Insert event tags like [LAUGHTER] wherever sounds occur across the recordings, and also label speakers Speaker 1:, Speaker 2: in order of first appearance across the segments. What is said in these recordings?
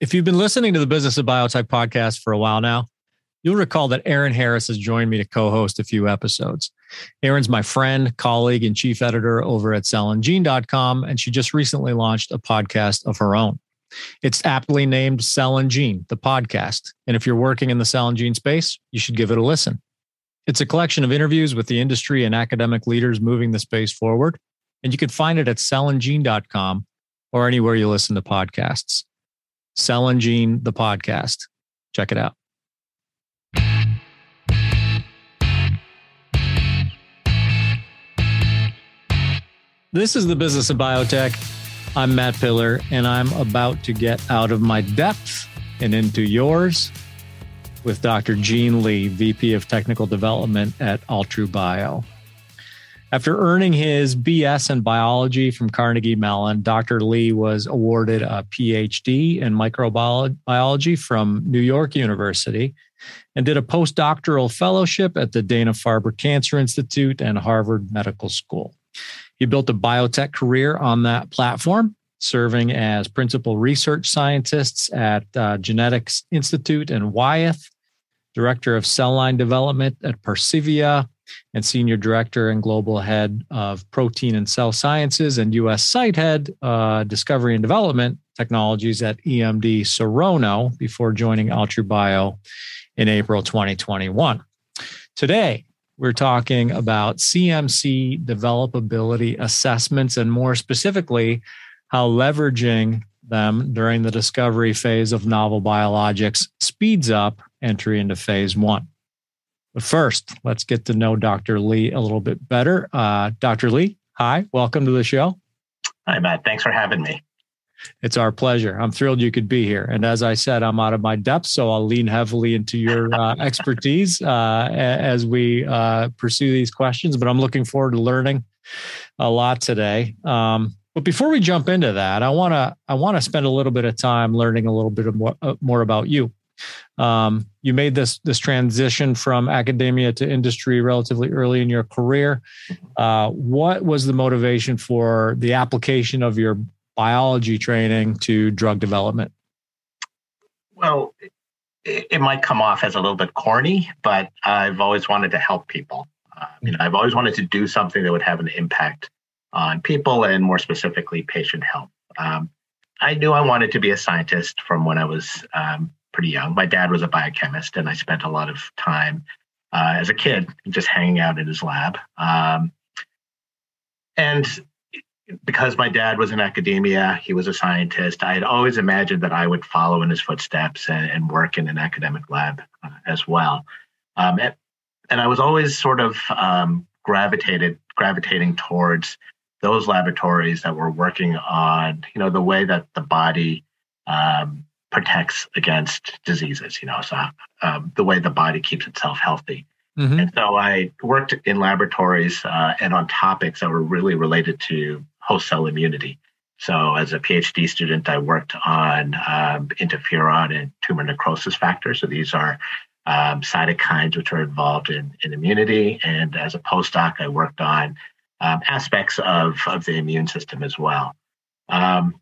Speaker 1: If you've been listening to the Business of Biotech podcast for a while now, you'll recall that Erin Harris has joined me to co host a few episodes. Erin's my friend, colleague, and chief editor over at cellandgene.com, and she just recently launched a podcast of her own. It's aptly named Cell and Gene, the podcast. And if you're working in the cell and gene space, you should give it a listen. It's a collection of interviews with the industry and academic leaders moving the space forward. And you can find it at cellandgene.com or anywhere you listen to podcasts. Cell and Gene, the podcast. Check it out. This is the business of biotech. I'm Matt Pillar, and I'm about to get out of my depth and into yours with Dr. Gene Lee, VP of Technical Development at Altru Bio. After earning his BS in biology from Carnegie Mellon, Dr. Lee was awarded a PhD in microbiology from New York University and did a postdoctoral fellowship at the Dana Farber Cancer Institute and Harvard Medical School. He built a biotech career on that platform, serving as principal research scientists at uh, Genetics Institute in Wyeth, director of cell line development at Percivia, and Senior Director and Global Head of Protein and Cell Sciences and U.S. Site Head, uh, Discovery and Development Technologies at EMD Serono before joining Altru Bio in April 2021. Today, we're talking about CMC developability assessments and more specifically, how leveraging them during the discovery phase of novel biologics speeds up entry into phase one. But first, let's get to know Dr. Lee a little bit better. Uh, Dr. Lee, hi, welcome to the show.
Speaker 2: Hi, Matt. Thanks for having me.
Speaker 1: It's our pleasure. I'm thrilled you could be here. And as I said, I'm out of my depth, so I'll lean heavily into your uh, [LAUGHS] expertise uh, as we uh, pursue these questions. But I'm looking forward to learning a lot today. Um, but before we jump into that, I want to I want to spend a little bit of time learning a little bit more, uh, more about you. Um, you made this this transition from academia to industry relatively early in your career. Uh, what was the motivation for the application of your biology training to drug development?
Speaker 2: Well, it, it might come off as a little bit corny, but I've always wanted to help people. Uh, you know, I've always wanted to do something that would have an impact on people and more specifically patient health. Um, I knew I wanted to be a scientist from when I was um, pretty young. My dad was a biochemist, and I spent a lot of time uh, as a kid just hanging out in his lab. Um, and because my dad was in academia, he was a scientist. I had always imagined that I would follow in his footsteps and, and work in an academic lab uh, as well. Um, and, and, I was always sort of um, gravitated gravitating towards those laboratories that were working on, you know, the way that the body um, protects against diseases. You know, so um, the way the body keeps itself healthy. Mm-hmm. And so I worked in laboratories uh, and on topics that were really related to host cell immunity. So, as a PhD student, I worked on um, interferon and tumor necrosis factors. So, these are um, cytokines which are involved in, in immunity. And as a postdoc, I worked on um, aspects of, of the immune system as well. Um,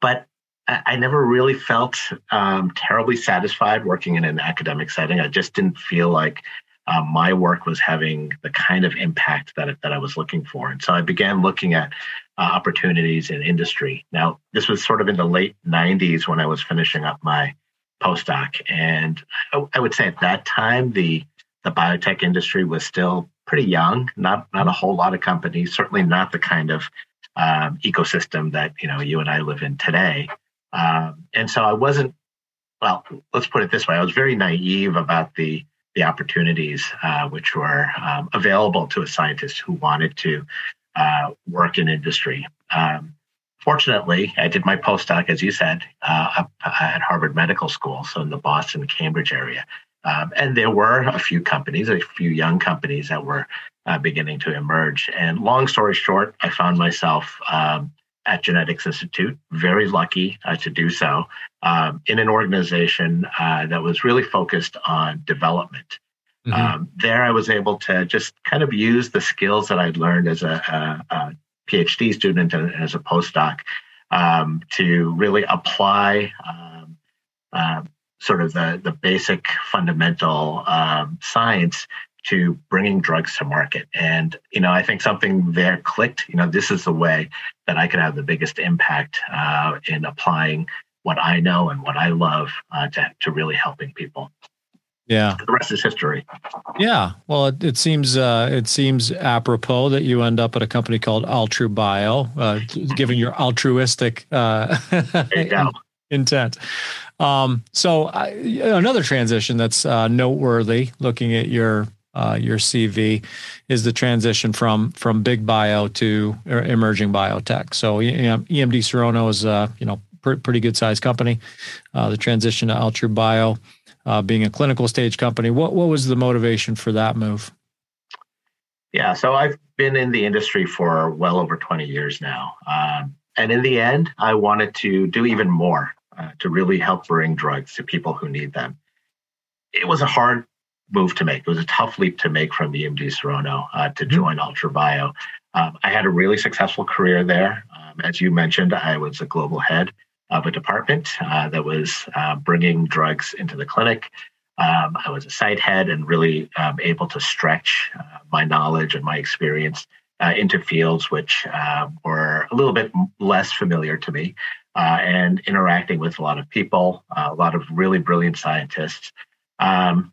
Speaker 2: but I, never really felt um, terribly satisfied working in an academic setting. I just didn't feel like um, my work was having the kind of impact that, that I was looking for. And so I began looking at uh, opportunities in industry. Now, this was sort of in the late 90s when I was finishing up my postdoc. And I, I would say at that time, the, the biotech industry was still pretty young, not, not a whole lot of companies, certainly not the kind of um, ecosystem that you know you and I live in today. Um, and so I wasn't well. Let's put it this way: I was very naive about the the opportunities uh, which were um, available to a scientist who wanted to uh, work in industry. Um, fortunately, I did my postdoc, as you said, uh, up at Harvard Medical School, so in the Boston, Cambridge area. Um, and there were a few companies, a few young companies that were uh, beginning to emerge. And long story short, I found myself um, at Genetics Institute, very lucky uh, to do so, um, in an organization uh, that was really focused on development. Mm-hmm. Um, there, I was able to just kind of use the skills that I'd learned as a, a, a PhD student and as a postdoc um, to really apply uh, sort of the the basic fundamental um, science to bringing drugs to market. And you know, I think something there clicked. You know, this is the way that I could have the biggest impact uh, in applying what I know and what I love uh, to to really helping people.
Speaker 1: Yeah.
Speaker 2: The rest is history.
Speaker 1: Yeah. Well, it, it seems uh, it seems apropos that you end up at a company called Altru Bio, uh, given your altruistic uh,
Speaker 2: you [LAUGHS]
Speaker 1: intent. Um, so uh, another transition that's uh, noteworthy, looking at your uh, your CV, is the transition from from big bio to er, emerging biotech. So EMD Serono is uh, you know pr- pretty good sized company. Uh, the transition to Altru Bio uh, being a clinical stage company. What what was the motivation for that move?
Speaker 2: Yeah, so I've been in the industry for well over 20 years now. Um, and in the end, I wanted to do even more uh, to really help bring drugs to people who need them. It was a hard move to make. It was a tough leap to make from EMD Serono uh, to mm-hmm. join Altru Bio. Um, I had a really successful career there. Um, as you mentioned, I was a global head of a department uh, that was uh, bringing drugs into the clinic. Um, I was a site head and really um, able to stretch uh, my knowledge and my experience uh, into fields which uh, were a little bit less familiar to me uh, and interacting with a lot of people, a lot of really brilliant scientists. Um,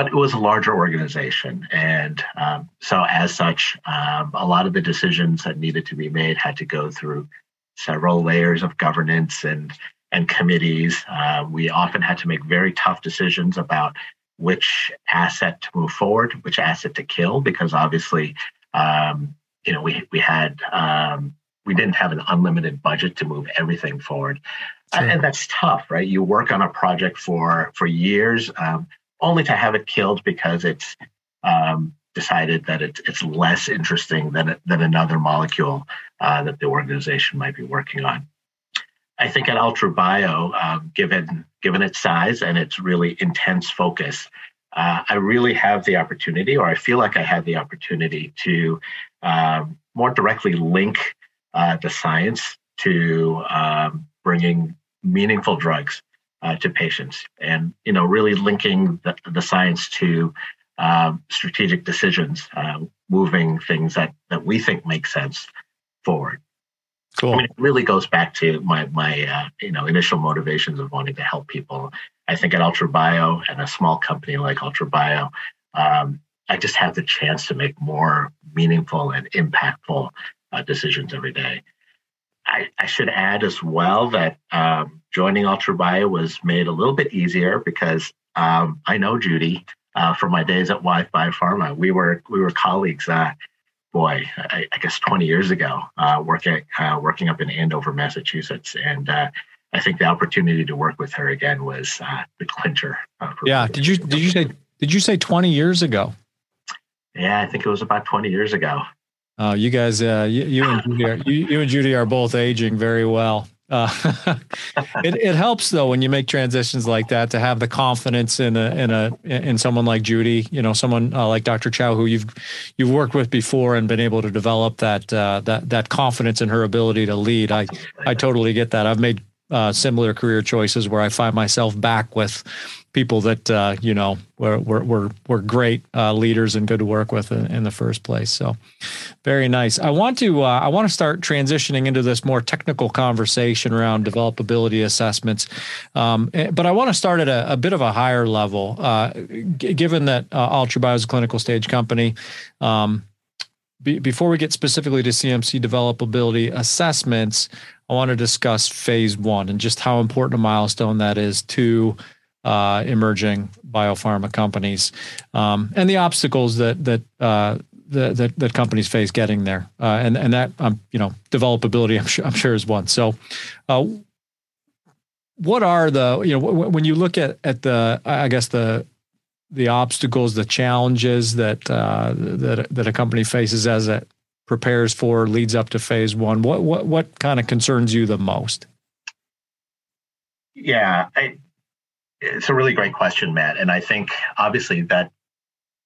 Speaker 2: but it was a larger organization. And um, so, as such, um, a lot of the decisions that needed to be made had to go through several layers of governance and and committees. Uh, we often had to make very tough decisions about which asset to move forward, which asset to kill, because obviously, um, you know, we we had um, we didn't have an unlimited budget to move everything forward, sure. and that's tough, right? You work on a project for for years, um, only to have it killed because it's um, decided that it's it's less interesting than than another molecule uh, that the organization might be working on. I think at UltraBio, Bio, um, given given its size and its really intense focus, uh, I really have the opportunity, or I feel like I have the opportunity to um, more directly link uh, the science to um, bringing meaningful drugs uh, to patients, and you know, really linking the, the science to um, strategic decisions, uh, moving things that that we think make sense forward. Cool. I mean, it really goes back to my my uh, you know initial motivations of wanting to help people. I think at Altru Bio and a small company like Altru Bio um, I just have the chance to make more meaningful and impactful uh, decisions every day. I, I, should add as well that um, joining Altru Bio was made a little bit easier because um, I know Judy uh, from my days at Wyeth Biopharma. We were we were colleagues. Uh, boy, I, I, guess 20 years ago, uh, working uh, working up in Andover, Massachusetts, and uh, I think the opportunity to work with her again was uh, the clincher.
Speaker 1: yeah. Did you did you say did you say 20 years ago?
Speaker 2: Yeah, I think it was about 20 years ago.
Speaker 1: Oh, you guys, you, you and Judy are, you, you and Judy are both aging very well. Uh, [LAUGHS] it, it helps though when you make transitions like that to have the confidence in a in a in someone like Judy, you know, someone uh, like Dr. Chou who you've you've worked with before and been able to develop that uh, that that confidence in her ability to lead. I I totally get that. I've made uh, similar career choices where I find myself back with people that uh, you know were were were, were great uh, leaders and good to work with in, in, the first place. So very nice. I want to uh, I want to start transitioning into this more technical conversation around developability assessments, um, eh, but I want to start at a, a bit of a higher level. Uh, g- given that uh, Altru Bio is a clinical stage company. Um, be, before we get specifically to CMC developability assessments, I want to discuss phase one and just how important a milestone that is to uh, emerging biopharma companies um, and the obstacles that that, uh, that that that companies face getting there. Uh, and and that um, you know developability [LAUGHS] I'm sure I'm sure is one. So. Uh, what are the you know when you look at at the I guess the the obstacles, the challenges that uh, that that a company faces as it prepares for leads up to phase one? What what what kind of concerns you the most?
Speaker 2: Yeah, I, it's a really great question, Matt. And I think obviously that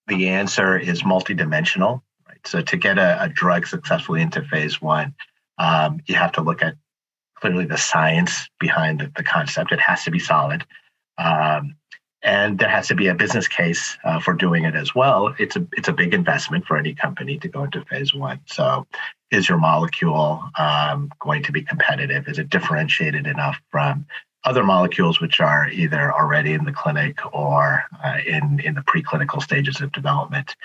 Speaker 2: the answer is multidimensional. Right? So to get a, a drug successfully into phase one, um, you have to look at clearly the science behind the, the concept. It has to be solid. Um, and there has to be a business case uh, for doing it as well. It's a it's a big investment for any company to go into phase one. So, is your molecule um, going to be competitive? Is it differentiated enough from other molecules which are either already in the clinic or uh, in in the preclinical stages of development?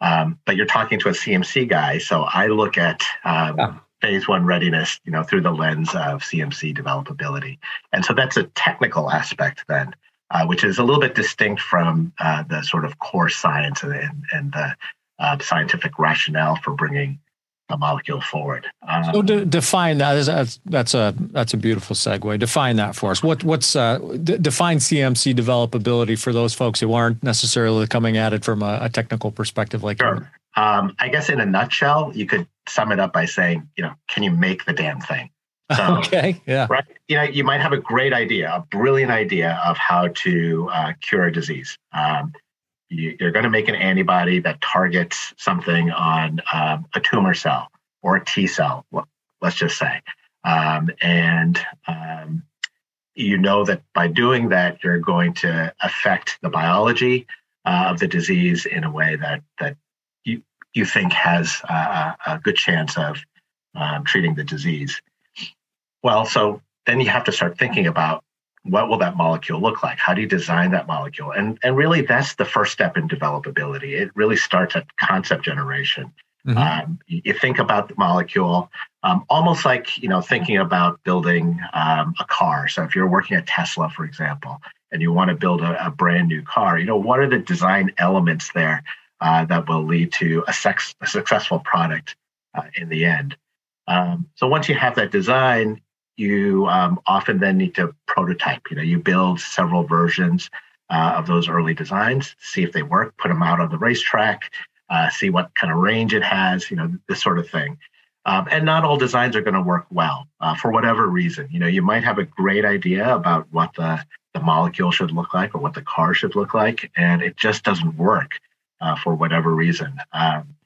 Speaker 2: Um, but you're talking to a CMC guy, so I look at um, yeah. phase one readiness, you know, through the lens of CMC developability, and so that's a technical aspect then uh, which is a little bit distinct from uh, the sort of core science and, and the uh, scientific rationale for bringing a molecule forward.
Speaker 1: Um, so de- define that. That's, that's a that's a beautiful segue. Define that for us. What what's uh, d- define CMC developability for those folks who aren't necessarily coming at it from a, a technical perspective, like
Speaker 2: sure. Um, I guess in a nutshell, you could sum it up by saying, you know, can you make the damn thing? [LAUGHS]
Speaker 1: So, okay. Yeah.
Speaker 2: Right. You know, you might have a great idea, a brilliant idea of how to uh, cure a disease. Um, you, are going to make an antibody that targets something on um, a tumor cell or a T cell, let's just say. Um, and um, you know that by doing that, you're going to affect the biology uh, of the disease in a way that that you you think has a, a good chance of um, treating the disease. Well, so then you have to start thinking about what will that molecule look like? How do you design that molecule? And and really, that's the first step in developability. It really starts at concept generation. Mm-hmm. Um, you think about the molecule um, almost like you know thinking about building um, a car. So if you're working at Tesla, for example, and you want to build a, a brand new car, you know what are the design elements there uh, that will lead to a, sex, a successful product uh, in the end? Um, so once you have that design, you um, often then need to prototype. You know, you build several versions uh, of those early designs, see if they work, put them out on the racetrack, uh, see what kind of range it has. You know, this sort of thing. Um, and not all designs are going to work well uh, for whatever reason. You know, you might have a great idea about what the the molecule should look like or what the car should look like, and it just doesn't work uh, for whatever reason. Um,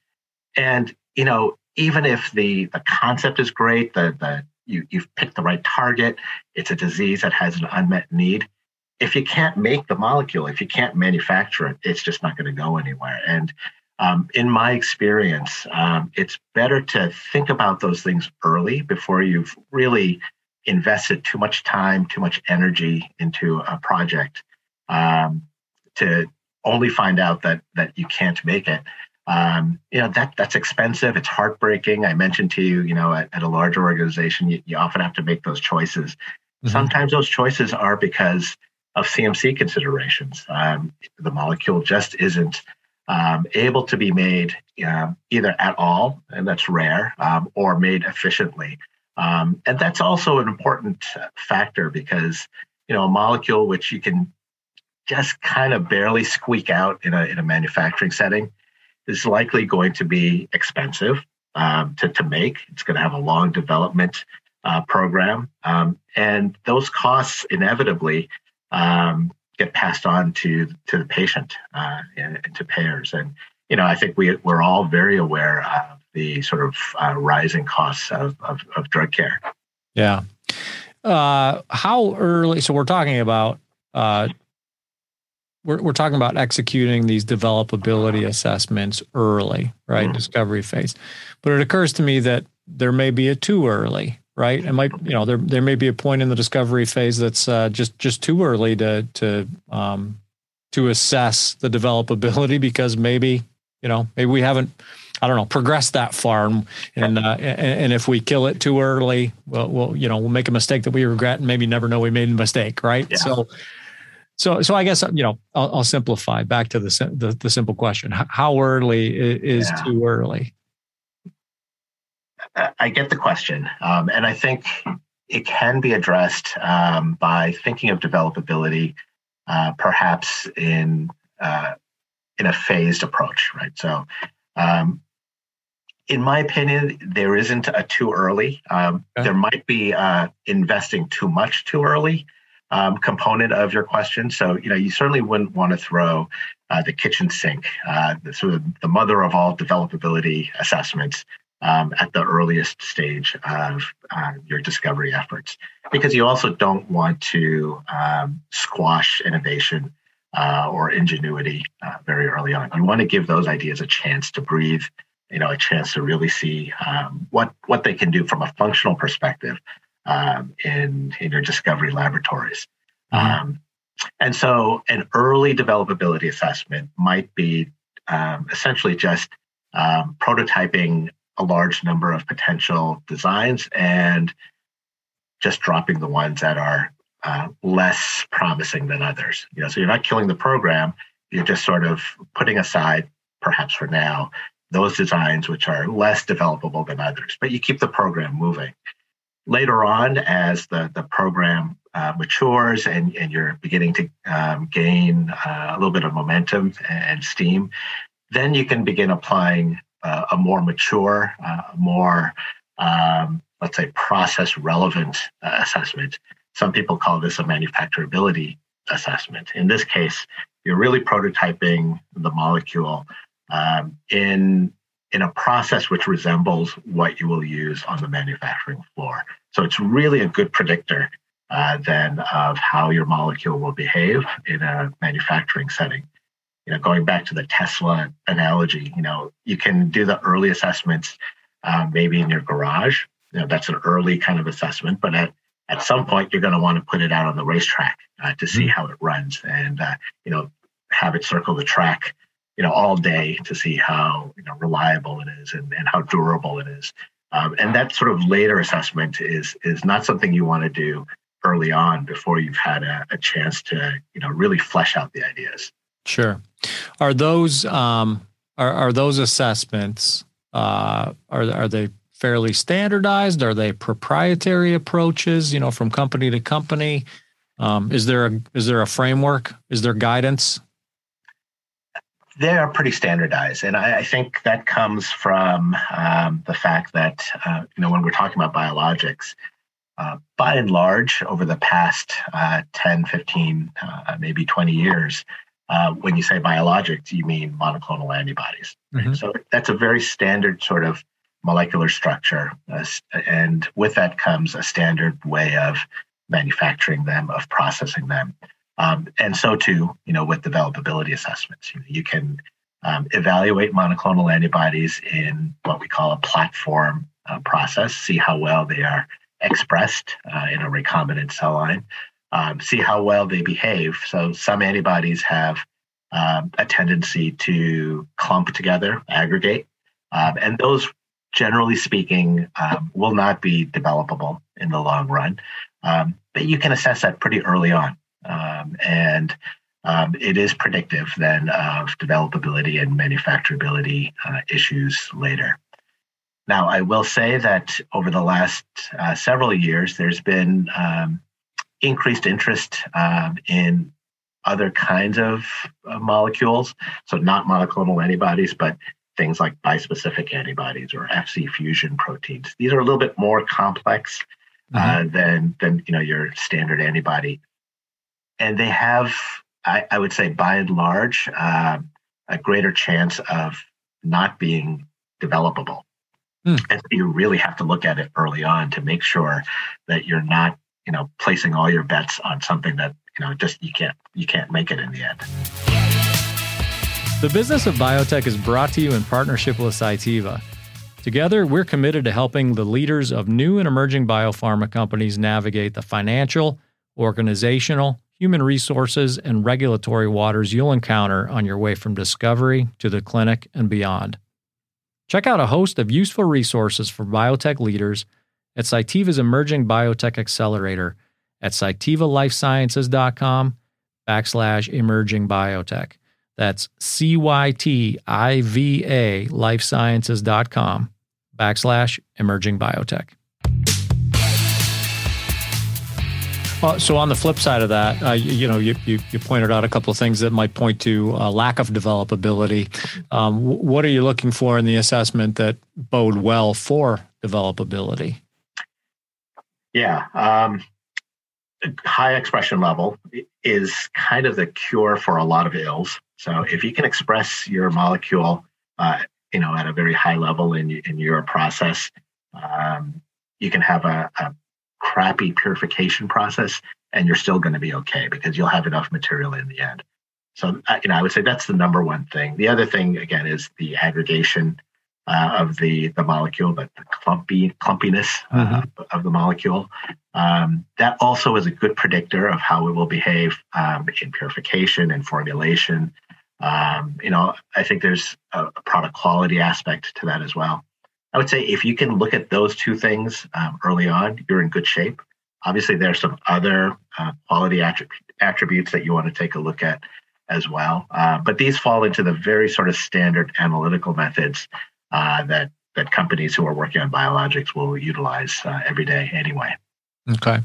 Speaker 2: and you know, even if the the concept is great, the the you, you've picked the right target. It's a disease that has an unmet need. If you can't make the molecule, if you can't manufacture it, it's just not going to go anywhere. And um, in my experience, um, it's better to think about those things early before you've really invested too much time, too much energy into a project um, to only find out that that you can't make it um, you know that that's expensive. It's heartbreaking. I mentioned to you you know at, at a larger organization you, you, often have to make those choices. Mm-hmm. sometimes those choices are because of cmc considerations. Um, the molecule just isn't um, able to be made um, either at all and that's rare um, or made efficiently. Um, and that's also an important factor because you know a molecule which you can just kind of barely squeak out in a, in a manufacturing setting is likely going to be expensive um, to, to make. It's going to have a long development uh, program. Um, and those costs inevitably um, get passed on to, to the patient uh, and, and, to payers. And, you know, I think we, we're all very aware of the sort of uh, rising costs of, of, of, drug care.
Speaker 1: Yeah. Uh, how early? So we're talking about uh, we're, we're talking about executing these developability assessments early, right? Mm-hmm. Discovery phase. But it occurs to me that there may be a too early, right? It might, you know, there there may be a point in the discovery phase that's uh, just just too early to to um, to assess the developability [LAUGHS] because maybe you know maybe we haven't I don't know progressed that far and and, uh, and, and if we kill it too early, well, we'll you know we'll make a mistake that we regret and maybe never know we made a mistake, right? Yeah. So so, so I guess you know I'll, I'll simplify back to the, the, the simple question: How early is yeah. too early?
Speaker 2: I get the question, um, and I think it can be addressed um, by thinking of developability, uh, perhaps in uh, in a phased approach, right? So, um, in my opinion, there isn't a too early. Um, okay. There might be uh, investing too much too early um, component of your question. So, you know, you certainly wouldn't want to throw uh, the kitchen sink, uh, the, sort of the mother of all developability assessments, um, at the earliest stage of uh, your discovery efforts, because you also don't want to um, squash innovation uh, or ingenuity uh, very early on. You want to give those ideas a chance to breathe, you know, a chance to really see um, what what they can do from a functional perspective um, in in your discovery laboratories. Mm-hmm. Um, and so, an early developability assessment might be um, essentially just um, prototyping a large number of potential designs and just dropping the ones that are uh, less promising than others. You know, so you're not killing the program. You're just sort of putting aside, perhaps for now, those designs which are less developable than others. But you keep the program moving. Later on, as the the program uh, matures and, and you're beginning to um, gain uh, a little bit of momentum and steam, then you can begin applying uh, a more mature, uh, more, um, let's say, process relevant uh, assessment. Some people call this a manufacturability assessment. In this case, you're really prototyping the molecule um, in in a process which resembles what you will use on the manufacturing floor. So it's really a good predictor uh, then of how your molecule will behave in a manufacturing setting you know, going back to the Tesla analogy, you know, you can do the early assessments uh, maybe in your garage. You know, that's an early kind of assessment, but at at some point you're going to want to put it out on the racetrack uh, to see mm-hmm. how it runs, and uh, you know, have it circle the track, you know, all day to see how you know reliable it is and, and how durable it is. Um, and that sort of later assessment is is not something you want to do early on before you've had a, a chance to you know really flesh out the ideas.
Speaker 1: Sure. Are those um, are are those assessments uh, are are they fairly standardized? Are they proprietary approaches? You know, from company to company. Um, is there a is there a framework? Is there guidance?
Speaker 2: They are pretty standardized, and I, I think that comes from um, the fact that uh, you know when we're talking about biologics, uh, by and large, over the past uh, 10, 15, uh, maybe 20 years, uh, when you say biologics, you mean monoclonal antibodies. Mm-hmm. So that's a very standard sort of molecular structure. Uh, and with that comes a standard way of manufacturing them, of processing them. Um, and so too, you know, with developability assessments, you, know, you can um, evaluate monoclonal antibodies in what we call a platform uh, process, see how well they are expressed uh, in a recombinant cell line um, see how well they behave. So some antibodies have um, a tendency to clump together, aggregate, um, and those, generally speaking, um, will not be developable in the long run. Um, but you can assess that pretty early on, um, and it is predictive then of developability and manufacturability uh, issues later. Now, I will say that over the last uh, several years, there's been um, increased interest um, in other kinds of uh, molecules. So, not monoclonal antibodies, but things like bispecific antibodies or Fc fusion proteins. These are a little bit more complex uh, mm-hmm. than than you know your standard antibody, and they have, I, I would say, by and large, uh, a greater chance of not being developable. Mm. And so you really have to look at it early on to make sure that you're not you know placing all your bets on something that you know just you can't you can't make it in the end.
Speaker 1: The business of biotech is brought to you in partnership with Cytiva. Together, we're committed to helping the leaders of new and emerging biopharma companies navigate the financial, organizational, human resources, and regulatory waters you'll encounter on your way from discovery to the clinic and beyond. Check out a host of useful resources for biotech leaders at Cytiva's Emerging Biotech Accelerator at cytivalifesciences.com backslash emerging biotech. That's C-Y-T-I-V-A lifesciences.com backslash emerging biotech. Uh, so on the flip side of that, uh, you, you, know, you, you, you, pointed out a couple of things that might point to a lack of developability. Um, what are you looking for in the assessment that bode well for developability?
Speaker 2: Yeah. Um, high expression level is kind of the cure for a lot of ills. So if you can express your molecule uh, you know, at a very high level in in your process. Um, you can have a, a crappy purification process, and you're still going to be okay because you'll have enough material in the end. So, you know, I would say that's the number one thing. The other thing, again, is the aggregation uh, of the the molecule, but the clumpy clumpiness uh, mm-hmm. of the molecule. Um, that also is a good predictor of how it will behave um, in purification and formulation. Um, you know, I think there's a, a, product quality aspect to that as well. I would say if you can look at those two things um, early on, you're in good shape. Obviously, there are some other uh, quality attrib- attributes that you want to take a look at as well. Uh, but these fall into the very sort of standard analytical methods uh, that that companies who are working on biologics will utilize uh, every day anyway.
Speaker 1: Okay,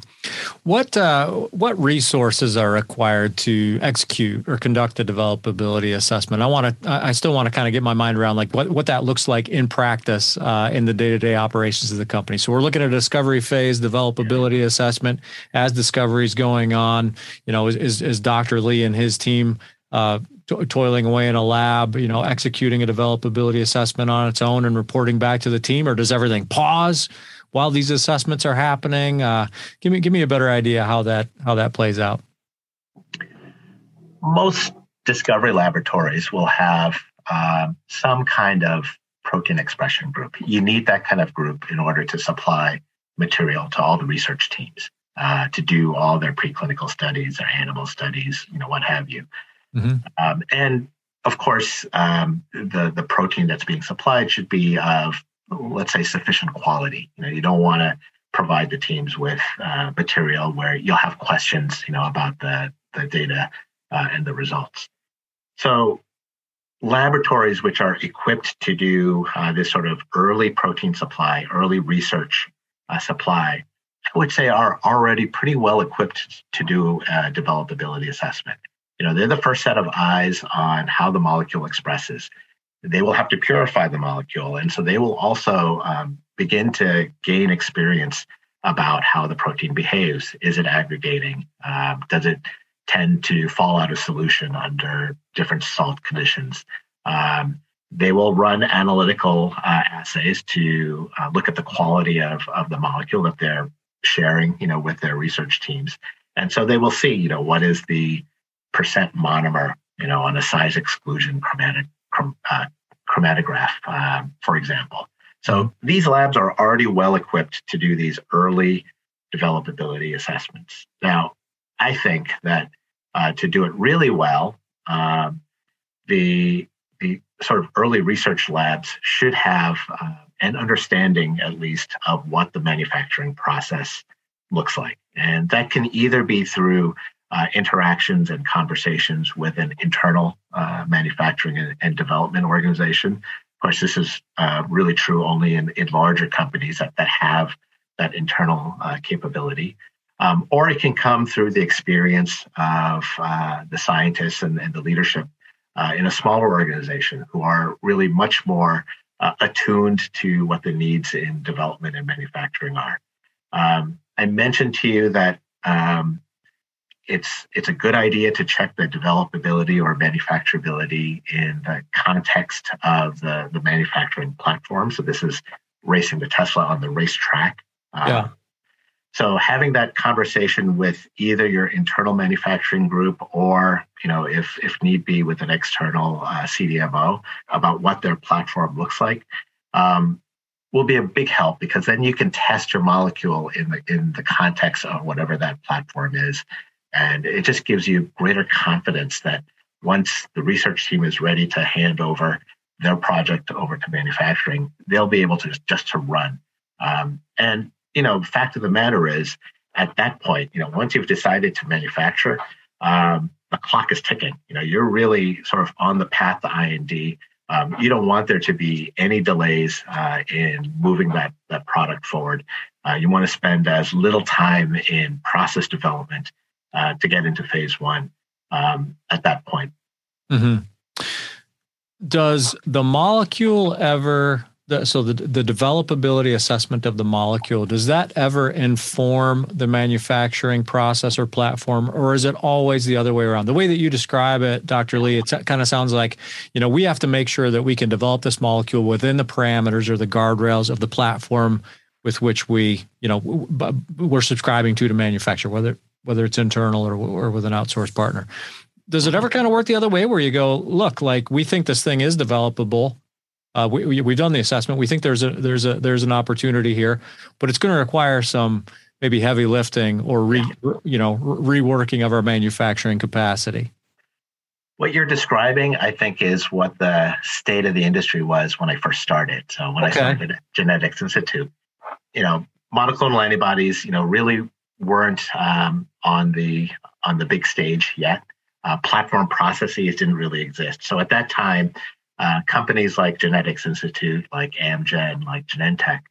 Speaker 1: what uh, what resources are required to execute or conduct the developability assessment? I want to, I still want to kind of get my mind around like what what that looks like in practice uh, in the day to day operations of the company. So we're looking at a discovery phase developability assessment as discovery is going on. You know, is, is, is Dr. Lee and his team uh, to- toiling away in a lab, you know, executing a developability assessment on its own and reporting back to the team, or does everything pause while these assessments are happening? Uh, give me give me a better idea how that how that plays out.
Speaker 2: Most discovery laboratories will have um, some kind of protein expression group. You need that kind of group in order to supply material to all the research teams uh, to do all their preclinical studies, their animal studies, you know, what have you. Mm-hmm. Um, and of course, um, the the protein that's being supplied should be of let's say sufficient quality. You know, you don't want to provide the teams with uh, material where you'll have questions, you know, about the the data uh, and the results. So laboratories which are equipped to do uh, this sort of early protein supply, early research uh, supply, I would say are already pretty well equipped to do a developability assessment you know, they're the first set of eyes on how the molecule expresses. They will have to purify the molecule. And so they will also um, begin to gain experience about how the protein behaves. Is it aggregating? Um, does it tend to fall out of solution under different salt conditions? Um, they will run analytical uh, assays to uh, look at the quality of, of the molecule that they're sharing, you know, with their research teams. And so they will see, you know, what is the percent monomer, you know, on a size exclusion chromatic, chrom, uh, chromatograph, uh, for example. So these labs are already well equipped to do these early developability assessments. Now, I think that uh, to do it really well, um, the the sort of early research labs should have uh, an understanding, at least, of what the manufacturing process looks like, and that can either be through uh, interactions and conversations with an internal uh, manufacturing and, and, development organization. Of course, this is uh, really true only in, in larger companies that, that have that internal uh, capability. Um, or it can come through the experience of uh, the scientists and, and the leadership uh, in a smaller organization who are really much more attuned to what the needs in development and manufacturing are. Um, I mentioned to you that um, it's it's a good idea to check the developability or manufacturability in the context of the, the manufacturing platform. So this is racing the Tesla on the racetrack.
Speaker 1: Uh, yeah.
Speaker 2: so having that conversation with either your internal manufacturing group or, you know, if if need be, with an external uh, CDMO about what their platform looks like, um, will be a big help because then you can test your molecule in the in the context of whatever that platform is and it just gives you greater confidence that once the research team is ready to hand over their project over to manufacturing, they'll be able to just to run. Um, and you know, fact of the matter is, at that point, you know, once you've decided to manufacture, um, the clock is ticking. You know, you're really sort of on the path to IND. Um, you don't want there to be any delays uh, in moving that that product forward. Uh, you want to spend as little time in process development uh, to get into phase one um, at that point.
Speaker 1: Mm-hmm. Does the molecule ever, so the the developability assessment of the molecule does that ever inform the manufacturing process or platform or is it always the other way around the way that you describe it dr lee it kind of sounds like you know we have to make sure that we can develop this molecule within the parameters or the guardrails of the platform with which we you know we're subscribing to to manufacture whether whether it's internal or, or with an outsourced partner does it ever kind of work the other way where you go look like we think this thing is developable uh, we, we, have done the assessment. We think there's a there's a there's an opportunity here, but it's going to require some maybe heavy lifting or re, you know reworking of our manufacturing capacity.
Speaker 2: What you're describing, I think, is what the state of the industry was when I first started. So when okay. I started at Genetics Institute, you know, monoclonal antibodies, you know, really weren't um, on the on the big stage yet. Uh, platform processes didn't really exist. So at that time, uh, companies like Genetics Institute, like Amgen, like Genentech,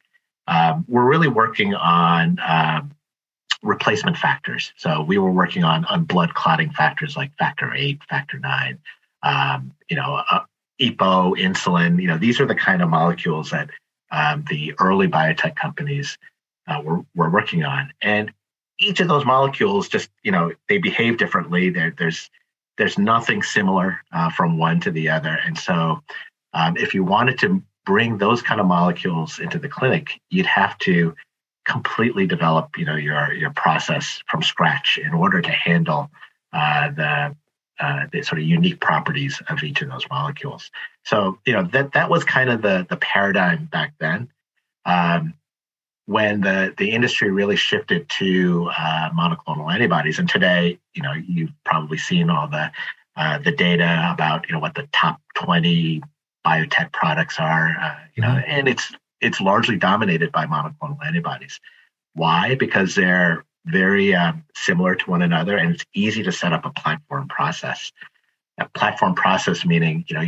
Speaker 2: um, we're really working on um, replacement factors. So we were working on on blood clotting factors like factor eight, factor nine, um, you know, uh, EPO, insulin. You know, these are the kind of molecules that um, the early biotech companies uh, were were working on, and each of those molecules just you know they behave differently. There, there's there's nothing similar uh, from one to the other. And so, um, if you wanted to bring those kind of molecules into the clinic, you'd have to completely develop, you know, your your process from scratch in order to handle uh, the uh, the sort of unique properties of each of those molecules. So, you know, that that was kind of the the paradigm back then. Um, when the, the industry really shifted to uh, monoclonal antibodies. And today, you know, you've probably seen all the uh, the data about you know what the top 20 biotech products are, uh, you know, mm-hmm. and it's it's largely dominated by monoclonal antibodies. Why? Because they're very um, similar to one another, and it's easy to set up a platform process. A platform process meaning you know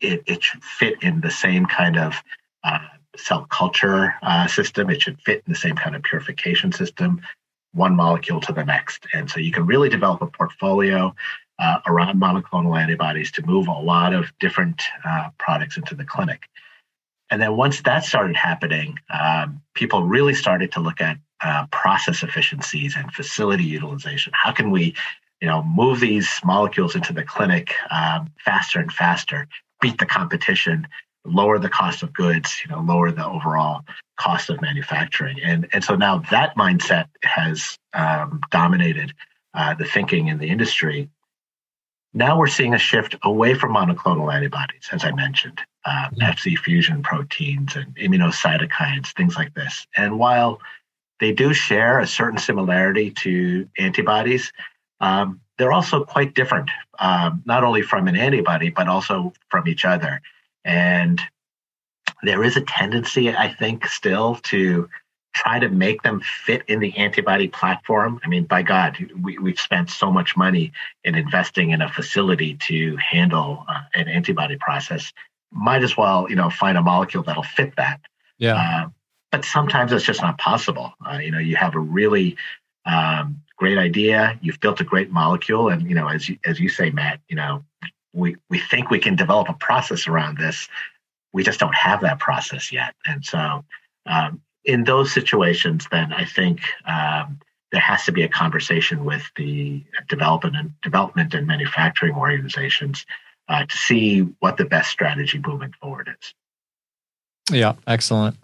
Speaker 2: it, it should fit in the same kind of uh, cell culture uh, system. It should fit in the same kind of purification system, one molecule to the next. And so you can really develop a portfolio uh, around monoclonal antibodies to move a lot of different uh, products into the clinic. And then once that started happening, um, people really started to look at uh, process efficiencies and facility utilization. How can we, you know, move these molecules into the clinic um, faster and faster, beat the competition, lower the cost of goods, you know, lower the overall cost of manufacturing. And, and so now that mindset has um, dominated uh, the thinking in the industry. Now we're seeing a shift away from monoclonal antibodies, as I mentioned, uh, mm-hmm. Fc fusion proteins and immunocytokines, things like this. And while they do share a certain similarity to antibodies, um, they're also quite different, um, not only from an antibody, but also from each other. And there is a tendency, I think, still to try to make them fit in the antibody platform. I mean, by God, we, we've spent so much money in investing in a facility to handle uh, an antibody process. Might as well, you know, find a molecule that'll fit that.
Speaker 1: Yeah. Uh,
Speaker 2: but sometimes it's just not possible. Uh, you know, you have a really um, great idea, you've built a great molecule, and you know, as you as you say, Matt, you know, we we think we can develop a process around this. We just don't have that process yet, and so um, in those situations, then I think um, there has to be a conversation with the development and development and manufacturing organizations uh, to see what the best strategy moving forward is.
Speaker 1: Yeah, excellent.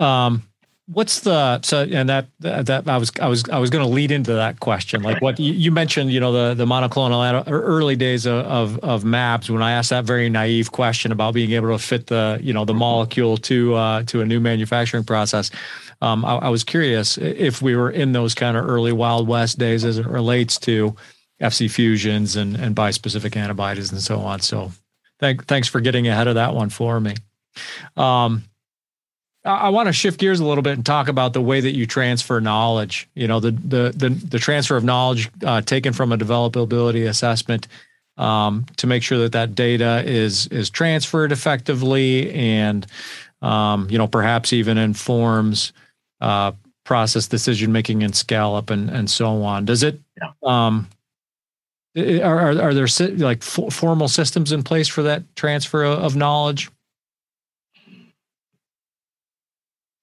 Speaker 1: Um, what's the so and that that I was I was I was going to lead into that question like what you, mentioned you know the the monoclonal early days of, of, of MABs when I asked that very naive question about being able to fit the you know the molecule to uh, to a new manufacturing process. Um, I, I was curious if we were in those kind of early Wild West days as it relates to FC fusions and and bispecific antibodies and so on. So, thank, thanks for getting ahead of that one for me. Um, I want to shift gears a little bit and talk about the way that you transfer knowledge. You know, the the the, the transfer of knowledge uh, taken from a developability assessment um, to make sure that that data is is transferred effectively and um, you know perhaps even informs uh, process decision making and scale up and and so on. Does it? Yeah. Um, are, are, are there like formal systems in place for that transfer of knowledge?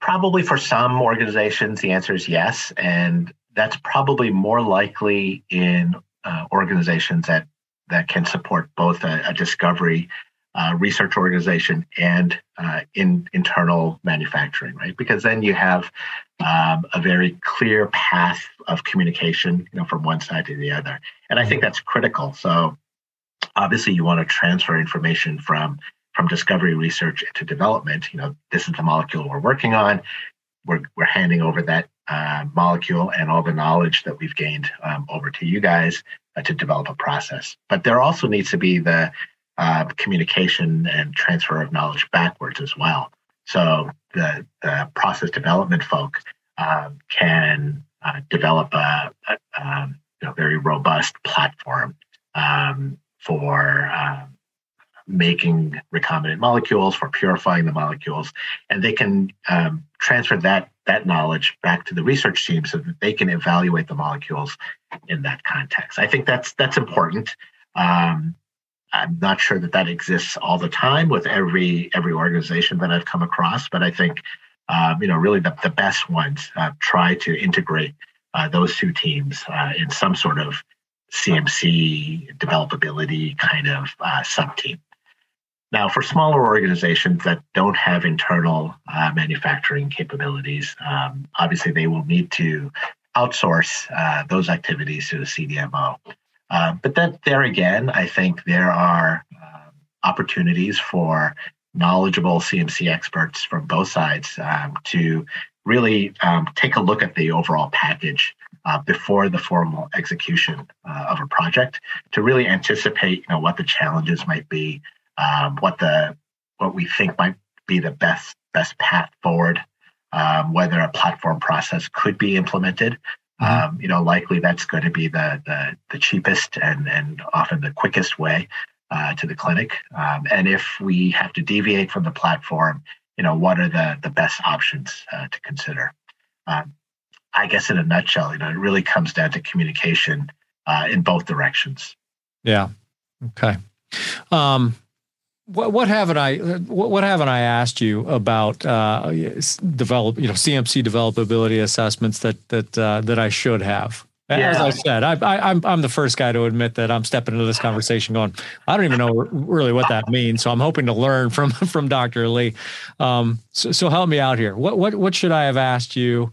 Speaker 2: Probably for some organizations, the answer is yes. And that's probably more likely in uh, organizations that, that can support both a, a discovery uh, research organization and uh, in internal manufacturing, right? Because then you have um, a very clear path of communication, you know, from one side to the other, and I think that's critical. So, obviously, you want to transfer information from from discovery research into development. You know, this is the molecule we're working on. We're we're handing over that uh, molecule and all the knowledge that we've gained um, over to you guys uh, to develop a process. But there also needs to be the uh, communication and transfer of knowledge backwards as well. So the, the process development folk um, can uh, develop a, a um, you know, very robust platform um, for um, making recombinant molecules, for purifying the molecules, and they can um, transfer that that knowledge back to the research team so that they can evaluate the molecules in that context. I think that's that's important. Um, I'm not sure that that exists all the time with every every organization that I've come across, but I think um, you know really the, the best ones uh, try to integrate uh, those two teams uh, in some sort of CMC developability kind of uh, sub team. Now, for smaller organizations that don't have internal uh, manufacturing capabilities, um, obviously they will need to outsource uh, those activities to the CDMO. Uh, but then there again, I think there are uh, opportunities for knowledgeable CMC experts from both sides um, to really um, take a look at the overall package uh, before the formal execution uh, of a project to really anticipate, you know, what the challenges might be, um, what the what we think might be the best best path forward, um, whether a platform process could be implemented Mm-hmm. Um, you know, likely that's going to be the, the, the cheapest and and often the quickest way uh, to the clinic. Um, and if we have to deviate from the platform, you know, what are the the best options uh, to consider? Um, I guess in a nutshell, you know, it really comes down to communication uh, in both directions.
Speaker 1: Yeah. Okay. Um, what, what haven't I what, what, haven't I asked you about uh, develop you know CMC developability assessments that that uh, that I should have? Yeah. As I said, I, I, I'm I'm the first guy to admit that I'm stepping into this conversation going, I don't even know really what that means. So I'm hoping to learn from [LAUGHS] from Dr. Lee. Um, so, so help me out here. What what what should I have asked you?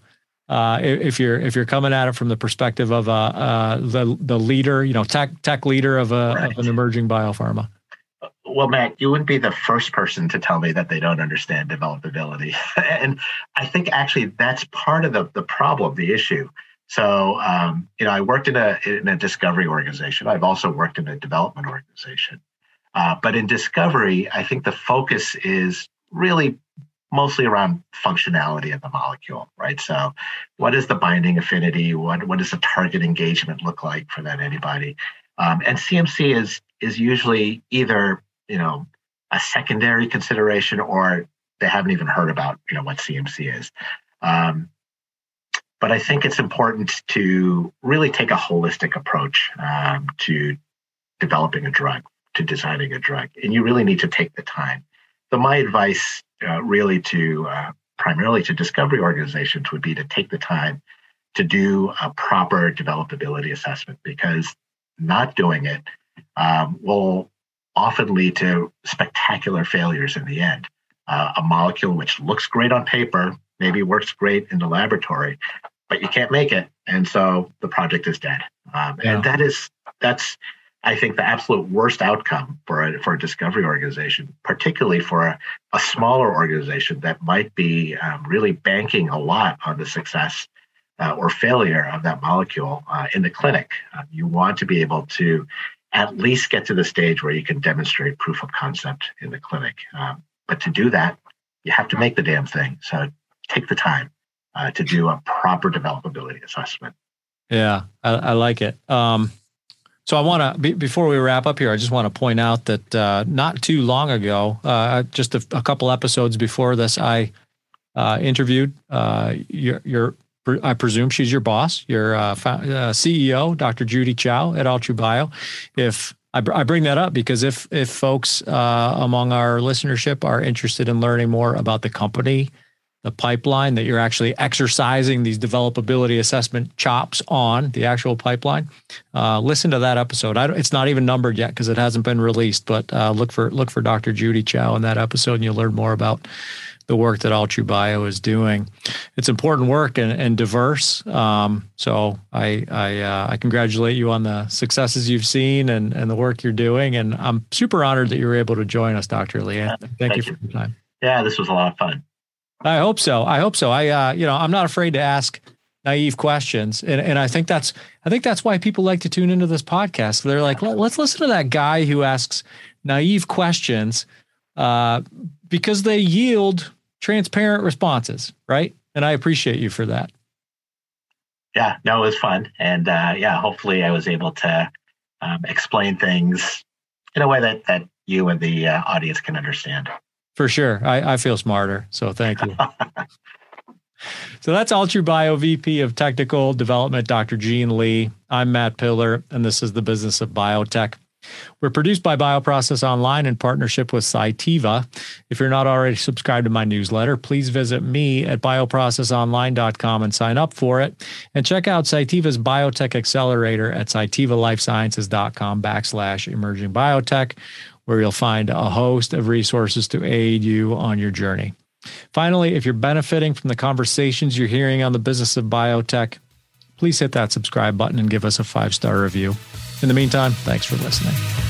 Speaker 1: Uh, if you're if you're coming at it from the perspective of uh, uh, the the leader, you know, tech tech leader of a right. of an emerging biopharma
Speaker 2: well, Matt, you wouldn't be the first person to tell me that they don't understand developability. [LAUGHS] and I think actually that's part of the, the problem, the issue. So, um, you know, I worked in a, in a discovery organization. I've also worked in a development organization. Uh, but in discovery, I think the focus is really mostly around functionality of the molecule, right? So, what is the binding affinity? What what does the target engagement look like for that antibody? Um, and CMC is is usually either you know a secondary consideration or they haven't even heard about you know what CMC is. Um, but I think it's important to really take a holistic approach um, to developing a drug, to designing a drug, and you really need to take the time. So my advice, uh, really, to uh, primarily to discovery organizations would be to take the time to do a proper developability assessment because not doing it um, will often lead to spectacular failures in the end. Uh, a molecule which looks great on paper, maybe works great in the laboratory, but you can't make it, and so the project is dead. Um, yeah. And that is that's I think the absolute worst outcome for a, for a discovery organization, particularly for a, a smaller organization that might be um, really banking a lot on the success uh, or failure of that molecule uh, in the clinic. Uh, you want to be able to at least get to the stage where you can demonstrate proof of concept in the clinic. Um, but to do that, you have to make the damn thing. So take the time uh, to do a proper developability assessment.
Speaker 1: Yeah, I, I like it. Um, so I want to be, before we wrap up here, I just want to point out that uh, not too long ago, uh, just a, a, couple episodes before this, I uh, interviewed uh, your, your I presume she's your boss, your uh, uh, CEO, Dr. Judy Chou at Bio. If I, I, bring that up because if if folks uh, among our listenership are interested in learning more about the company the pipeline that you're actually exercising these developability assessment chops on the actual pipeline, uh, listen to that episode. it's not even numbered yet because it hasn't been released, but uh, look for look for Dr. Judy Chou in that episode, and you'll learn more about the work that Altru Bio is doing. It's important work and, and diverse. Um, so I I, uh, I congratulate you on the successes you've seen and and the work you're doing, and I'm super honored that you were able to join us, Dr. Lee. Thank, Thank you for your time.
Speaker 2: Yeah, this was a lot of fun.
Speaker 1: I hope so. I hope so. I, uh, you know, I'm not afraid to ask naive questions, and and I think that's I think that's why people like to tune into this podcast. They're like, let's listen to that guy who asks naive questions, uh, because they yield transparent responses, right? And I appreciate you for that.
Speaker 2: Yeah, no, it was fun, and uh, yeah, hopefully, I was able to um, explain things in a way that that you and the uh, audience can understand.
Speaker 1: For sure. I, I feel smarter. So thank you. [LAUGHS] so that's Altru Bio VP of Technical Development, Dr. Gene Lee. I'm Matt Pillar, and this is the business of biotech. We're produced by Bioprocess Online in partnership with Cytiva. If you're not already subscribed to my newsletter, please visit me at bioprocessonline.com and sign up for it. And check out Cytiva's Biotech Accelerator at cytivalifesciences.com backslash emerging biotech where you'll find a host of resources to aid you on your journey. Finally, if you're benefiting from the conversations you're hearing on the business of biotech, please hit that subscribe button and give us a five star review. In the meantime, thanks for listening.